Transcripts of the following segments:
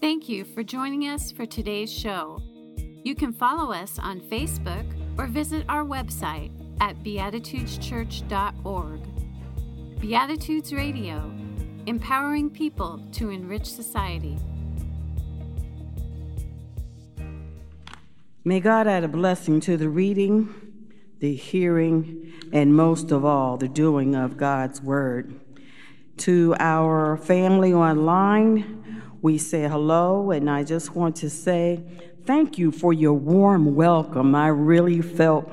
Thank you for joining us for today's show. You can follow us on Facebook or visit our website at beatitudeschurch.org. Beatitudes Radio, empowering people to enrich society. May God add a blessing to the reading, the hearing, and most of all, the doing of God's Word. To our family online, we say hello, and I just want to say thank you for your warm welcome. I really felt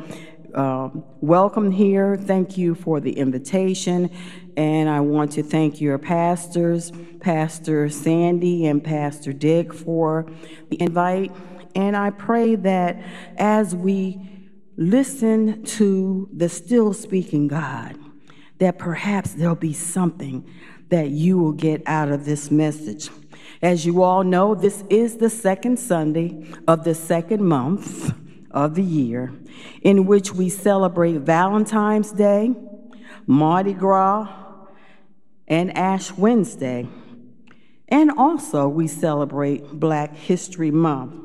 uh, welcome here. Thank you for the invitation. And I want to thank your pastors, Pastor Sandy and Pastor Dick, for the invite. And I pray that as we listen to the still speaking God, that perhaps there'll be something that you will get out of this message. As you all know, this is the second Sunday of the second month of the year in which we celebrate Valentine's Day, Mardi Gras, and Ash Wednesday. And also, we celebrate Black History Month.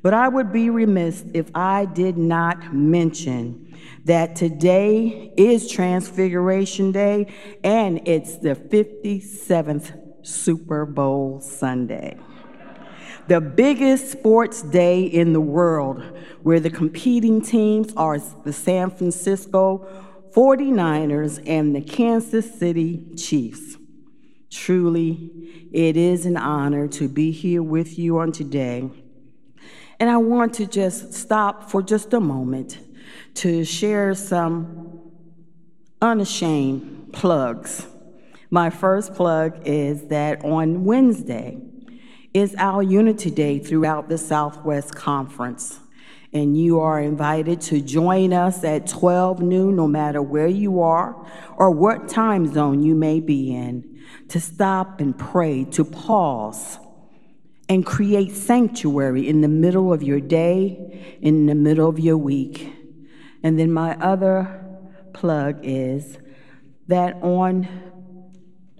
But I would be remiss if I did not mention that today is Transfiguration Day and it's the 57th Super Bowl Sunday. The biggest sports day in the world, where the competing teams are the San Francisco 49ers and the Kansas City Chiefs. Truly, it is an honor to be here with you on today and I want to just stop for just a moment to share some unashamed plugs. My first plug is that on Wednesday is our Unity Day throughout the Southwest Conference. And you are invited to join us at 12 noon, no matter where you are or what time zone you may be in, to stop and pray, to pause and create sanctuary in the middle of your day, in the middle of your week. And then my other plug is that on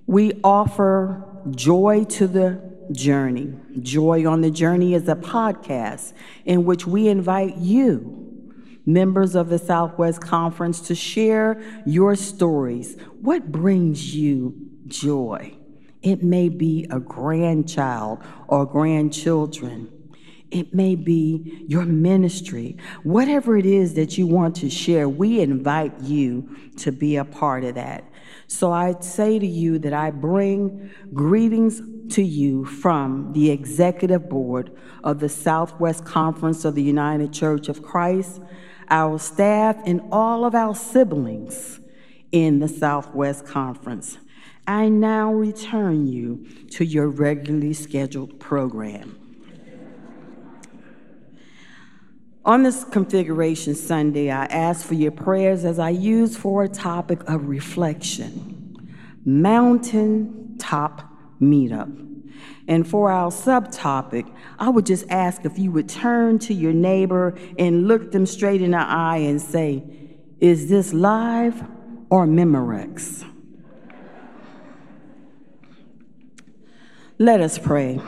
we offer joy to the journey. Joy on the Journey is a podcast in which we invite you, members of the Southwest Conference, to share your stories. What brings you joy? It may be a grandchild or grandchildren. It may be your ministry. Whatever it is that you want to share, we invite you to be a part of that. So I say to you that I bring greetings to you from the executive board of the Southwest Conference of the United Church of Christ, our staff, and all of our siblings in the Southwest Conference. I now return you to your regularly scheduled program. On this Configuration Sunday, I ask for your prayers as I use for a topic of reflection Mountain Top Meetup. And for our subtopic, I would just ask if you would turn to your neighbor and look them straight in the eye and say, Is this live or Memorex? Let us pray.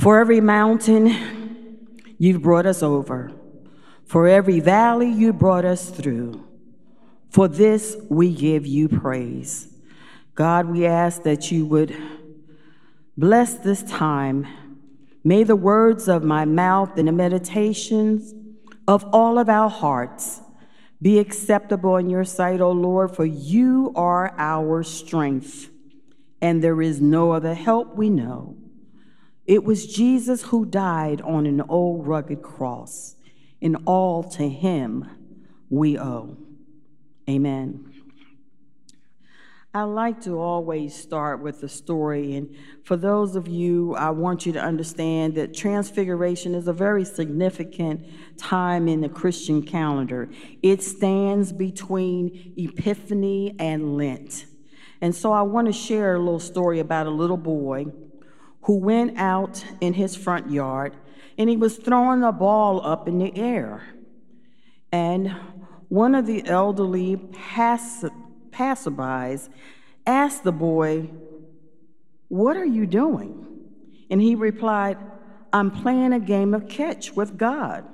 For every mountain you've brought us over, for every valley you brought us through, for this we give you praise. God, we ask that you would bless this time. May the words of my mouth and the meditations of all of our hearts be acceptable in your sight, O Lord, for you are our strength and there is no other help we know. It was Jesus who died on an old rugged cross, and all to him we owe. Amen. I like to always start with a story, and for those of you, I want you to understand that Transfiguration is a very significant time in the Christian calendar. It stands between Epiphany and Lent. And so I want to share a little story about a little boy who went out in his front yard and he was throwing a ball up in the air. And one of the elderly pass- passerbys asked the boy, What are you doing? And he replied, I'm playing a game of catch with God.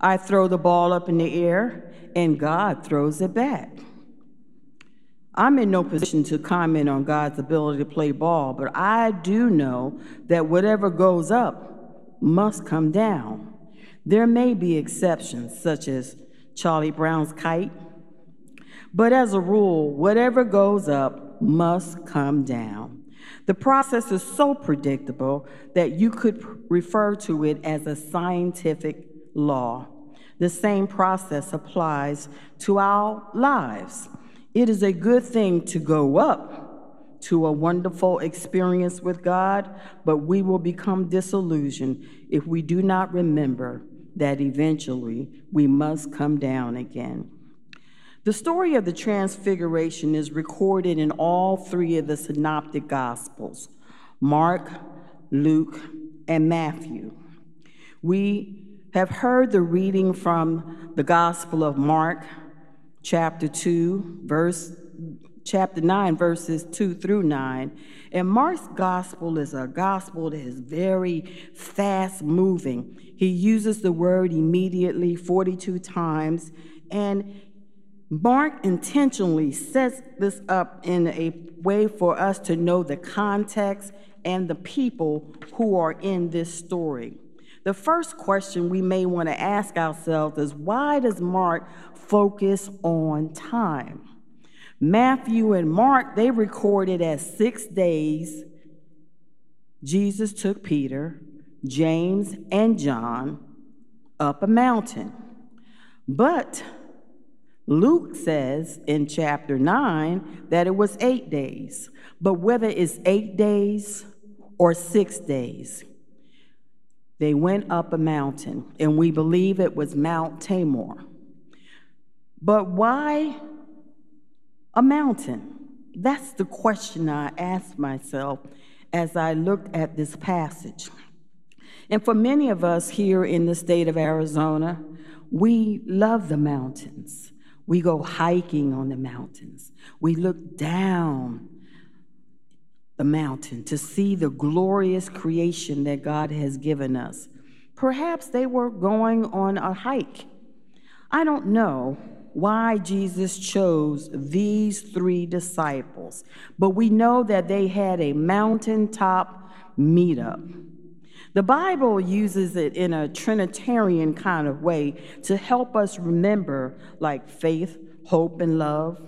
I throw the ball up in the air, and God throws it back. I'm in no position to comment on God's ability to play ball, but I do know that whatever goes up must come down. There may be exceptions, such as Charlie Brown's kite, but as a rule, whatever goes up must come down. The process is so predictable that you could refer to it as a scientific law. The same process applies to our lives. It is a good thing to go up to a wonderful experience with God, but we will become disillusioned if we do not remember that eventually we must come down again. The story of the Transfiguration is recorded in all three of the Synoptic Gospels Mark, Luke, and Matthew. We have heard the reading from the Gospel of Mark chapter 2, verse chapter 9, verses 2 through 9. And Mark's gospel is a gospel that is very fast moving. He uses the word immediately 42 times, and Mark intentionally sets this up in a way for us to know the context and the people who are in this story. The first question we may want to ask ourselves is why does Mark focus on time. Matthew and Mark, they recorded as six days Jesus took Peter, James, and John up a mountain. But Luke says in chapter 9 that it was eight days. But whether it's eight days or six days, they went up a mountain, and we believe it was Mount Tabor. But why a mountain? That's the question I asked myself as I looked at this passage. And for many of us here in the state of Arizona, we love the mountains. We go hiking on the mountains. We look down the mountain to see the glorious creation that God has given us. Perhaps they were going on a hike. I don't know, why Jesus chose these three disciples, but we know that they had a mountaintop meetup. The Bible uses it in a Trinitarian kind of way to help us remember, like faith, hope, and love,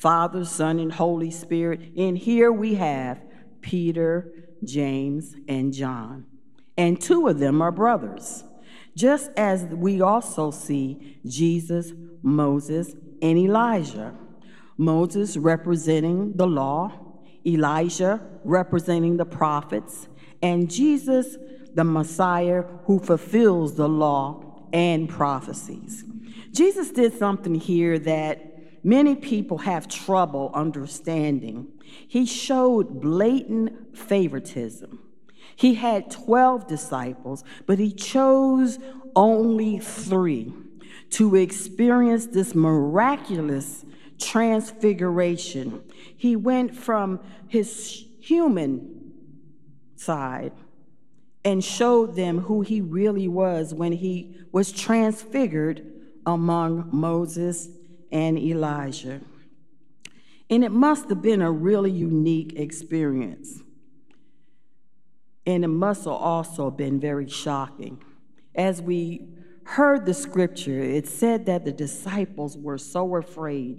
Father, Son, and Holy Spirit. And here we have Peter, James, and John. And two of them are brothers. Just as we also see Jesus, Moses, and Elijah. Moses representing the law, Elijah representing the prophets, and Jesus, the Messiah who fulfills the law and prophecies. Jesus did something here that many people have trouble understanding. He showed blatant favoritism. He had 12 disciples, but he chose only three to experience this miraculous transfiguration. He went from his human side and showed them who he really was when he was transfigured among Moses and Elijah. And it must have been a really unique experience. And it must have also been very shocking. As we heard the scripture, it said that the disciples were so afraid.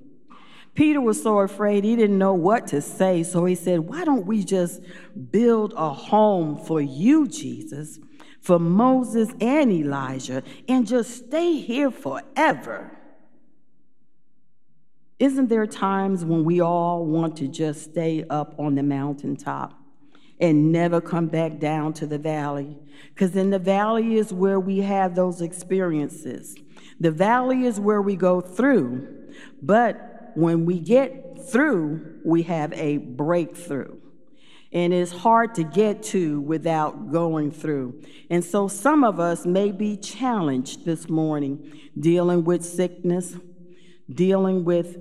Peter was so afraid he didn't know what to say, so he said, Why don't we just build a home for you, Jesus, for Moses and Elijah, and just stay here forever? Isn't there times when we all want to just stay up on the mountaintop? and never come back down to the valley. Because in the valley is where we have those experiences. The valley is where we go through, but when we get through, we have a breakthrough. And it's hard to get to without going through. And so some of us may be challenged this morning dealing with sickness, dealing with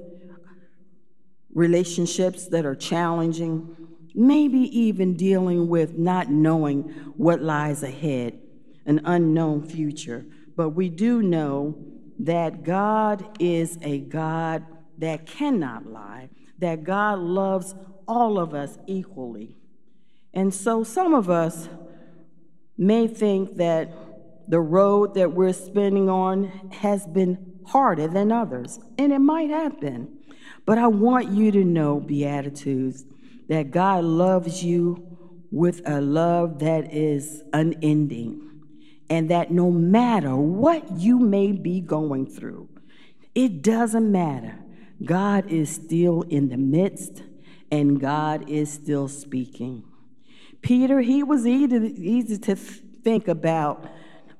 relationships that are challenging, maybe even dealing with not knowing what lies ahead, an unknown future. But we do know that God is a God that cannot lie, that God loves all of us equally. And so some of us may think that the road that we're spending on has been harder than others, and it might have been. But I want you to know, Beatitudes, that God loves you with a love that is unending, and that no matter what you may be going through, it doesn't matter. God is still in the midst, and God is still speaking. Peter, he was easy, easy to think about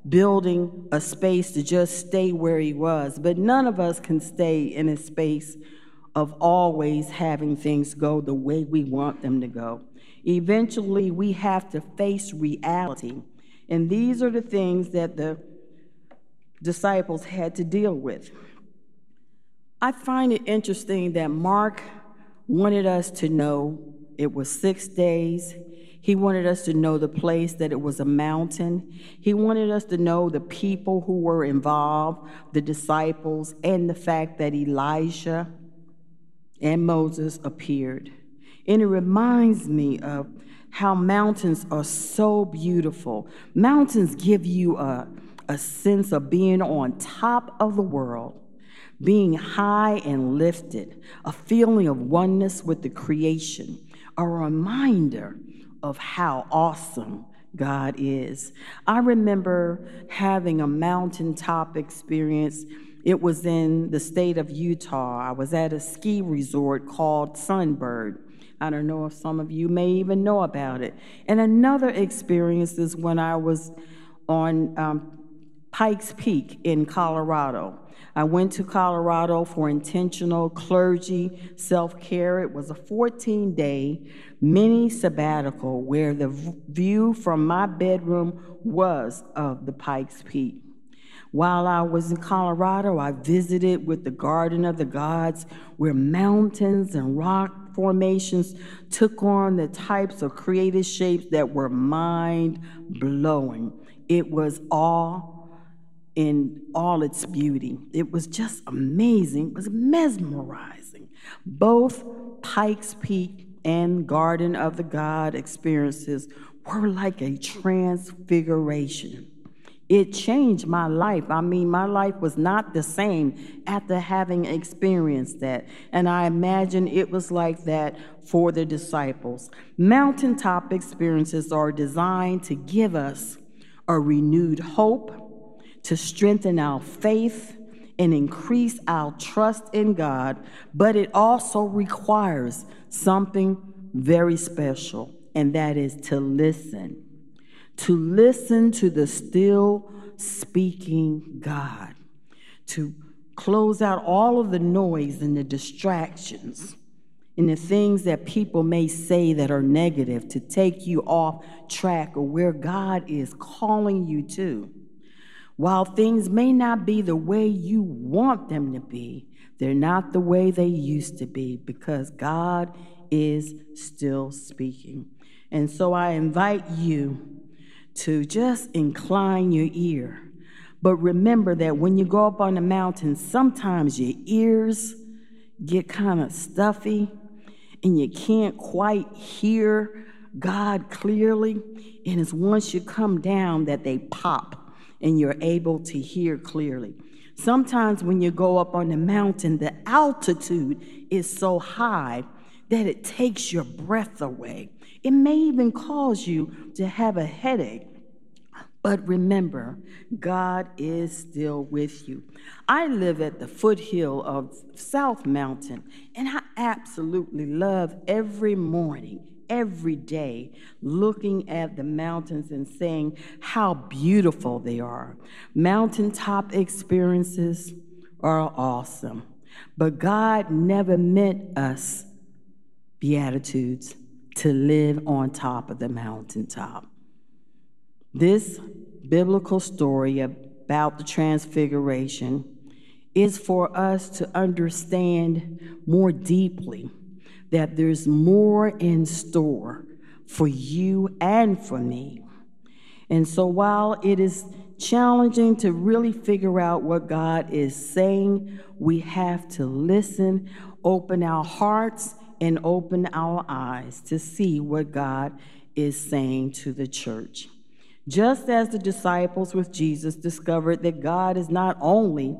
building a space to just stay where he was, but none of us can stay in a space of always having things go the way we want them to go. Eventually, we have to face reality. And these are the things that the disciples had to deal with. I find it interesting that Mark wanted us to know it was six days. He wanted us to know the place that it was a mountain. He wanted us to know the people who were involved, the disciples, and the fact that Elijah and Moses appeared. And it reminds me of how mountains are so beautiful. Mountains give you a, a sense of being on top of the world, being high and lifted, a feeling of oneness with the creation, a reminder of how awesome God is. I remember having a mountaintop experience it was in the state of Utah. I was at a ski resort called Snowbird. I don't know if some of you may even know about it. And another experience is when I was on um, Pikes Peak in Colorado. I went to Colorado for intentional clergy self care. It was a 14 day mini sabbatical where the view from my bedroom was of the Pikes Peak. While I was in Colorado, I visited with the Garden of the Gods, where mountains and rock formations took on the types of creative shapes that were mind blowing. It was all in all its beauty. It was just amazing. It was mesmerizing. Both Pikes Peak and Garden of the God experiences were like a transfiguration. It changed my life. I mean, my life was not the same after having experienced that. And I imagine it was like that for the disciples. Mountaintop experiences are designed to give us a renewed hope, to strengthen our faith, and increase our trust in God, but it also requires something very special, and that is to listen to listen to the still speaking God, to close out all of the noise and the distractions and the things that people may say that are negative to take you off track or where God is calling you to. While things may not be the way you want them to be, they're not the way they used to be because God is still speaking. And so I invite you to just incline your ear. But remember that when you go up on the mountain, sometimes your ears get kind of stuffy and you can't quite hear God clearly. And it's once you come down that they pop and you're able to hear clearly. Sometimes when you go up on the mountain, the altitude is so high that it takes your breath away. It may even cause you to have a headache. But remember, God is still with you. I live at the foothill of South Mountain, and I absolutely love every morning, every day, looking at the mountains and saying how beautiful they are. Mountaintop experiences are awesome, but God never meant us, Beatitudes, to live on top of the mountaintop. This biblical story about the Transfiguration is for us to understand more deeply that there's more in store for you and for me. And so while it is challenging to really figure out what God is saying, we have to listen, open our hearts, and open our eyes to see what God is saying to the church. Just as the disciples with Jesus discovered that God is not only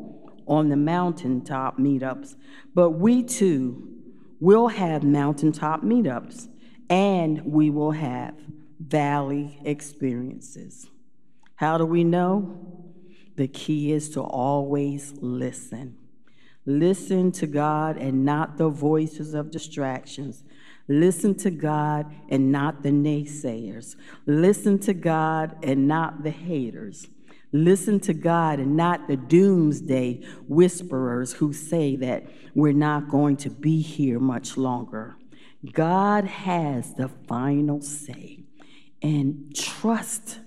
on the mountaintop meetups, but we too will have mountaintop meetups and we will have valley experiences. How do we know? The key is to always listen. Listen to God and not the voices of distractions. Listen to God and not the naysayers. Listen to God and not the haters. Listen to God and not the doomsday whisperers who say that we're not going to be here much longer. God has the final say. And trust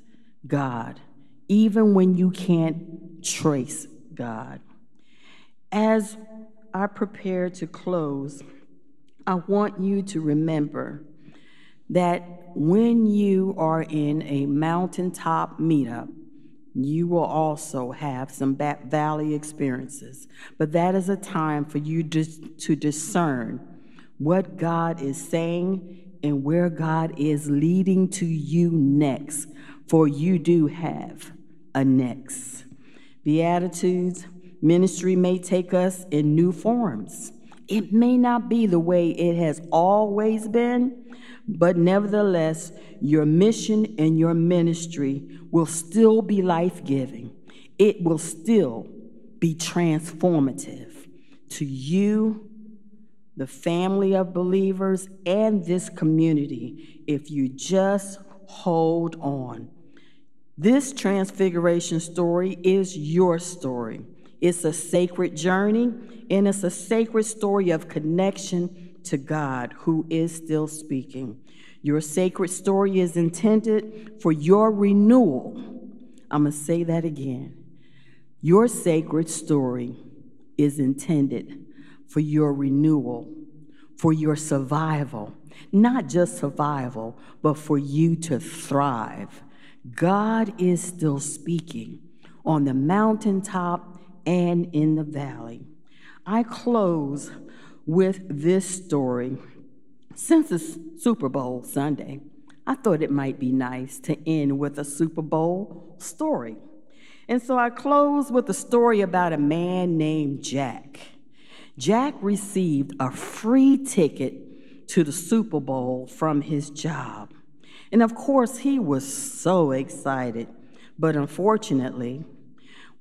God, even when you can't trace God. As I prepare to close, I want you to remember that when you are in a mountaintop meetup, you will also have some valley experiences. But that is a time for you to, to discern what God is saying and where God is leading to you next, for you do have a next. Beatitudes Ministry may take us in new forms. It may not be the way it has always been, but nevertheless, your mission and your ministry will still be life giving. It will still be transformative to you, the family of believers, and this community if you just hold on. This transfiguration story is your story. It's a sacred journey, and it's a sacred story of connection to God who is still speaking. Your sacred story is intended for your renewal. I'm going to say that again. Your sacred story is intended for your renewal, for your survival, not just survival, but for you to thrive. God is still speaking on the mountaintop and in the valley. I close with this story. Since it's Super Bowl Sunday, I thought it might be nice to end with a Super Bowl story. And so I close with a story about a man named Jack. Jack received a free ticket to the Super Bowl from his job. And of course, he was so excited. But unfortunately,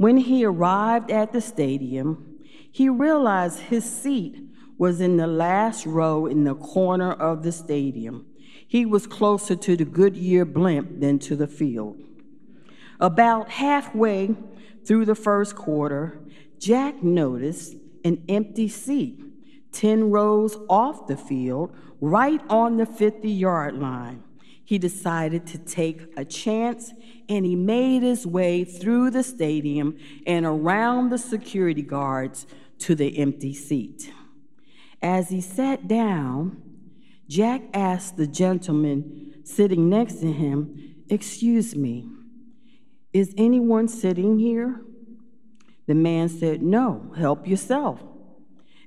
when he arrived at the stadium, he realized his seat was in the last row in the corner of the stadium. He was closer to the Goodyear blimp than to the field. About halfway through the first quarter, Jack noticed an empty seat 10 rows off the field, right on the 50 yard line he decided to take a chance and he made his way through the stadium and around the security guards to the empty seat. As he sat down, Jack asked the gentleman sitting next to him, Excuse me, is anyone sitting here? The man said, No, help yourself.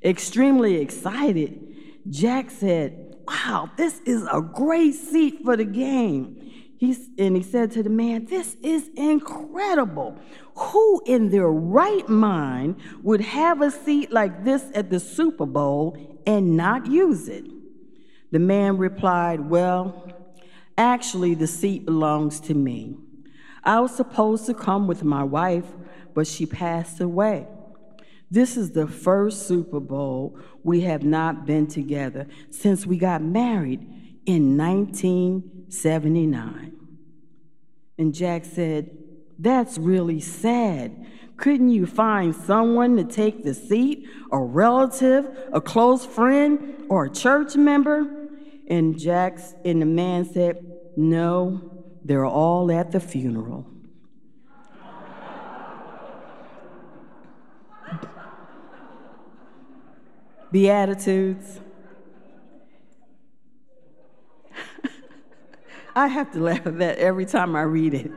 Extremely excited, Jack said, wow, this is a great seat for the game. He's, and he said to the man, This is incredible. Who in their right mind would have a seat like this at the Super Bowl and not use it? The man replied, Well, actually, the seat belongs to me. I was supposed to come with my wife, but she passed away. This is the first Super Bowl we have not been together since we got married in 1979. And Jack said, That's really sad. Couldn't you find someone to take the seat? A relative, a close friend, or a church member? And Jack and the man said, No, they're all at the funeral. Beatitudes. I have to laugh at that every time I read it.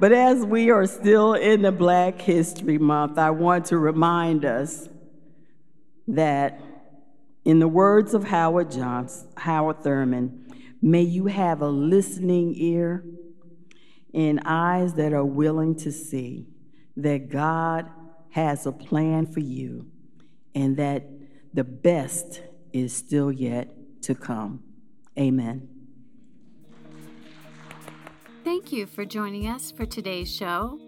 But as we are still in the Black History Month, I want to remind us that, in the words of Howard Johnson, Howard Thurman, may you have a listening ear and eyes that are willing to see that God has a plan for you and that the best is still yet to come. Amen. Thank you for joining us for today's show.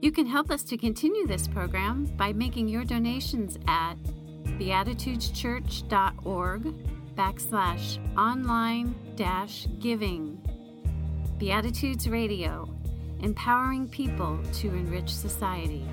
You can help us to continue this program by making your donations at beatitudeschurch.org backslash online dash giving. Beatitudes Radio, empowering people to enrich society.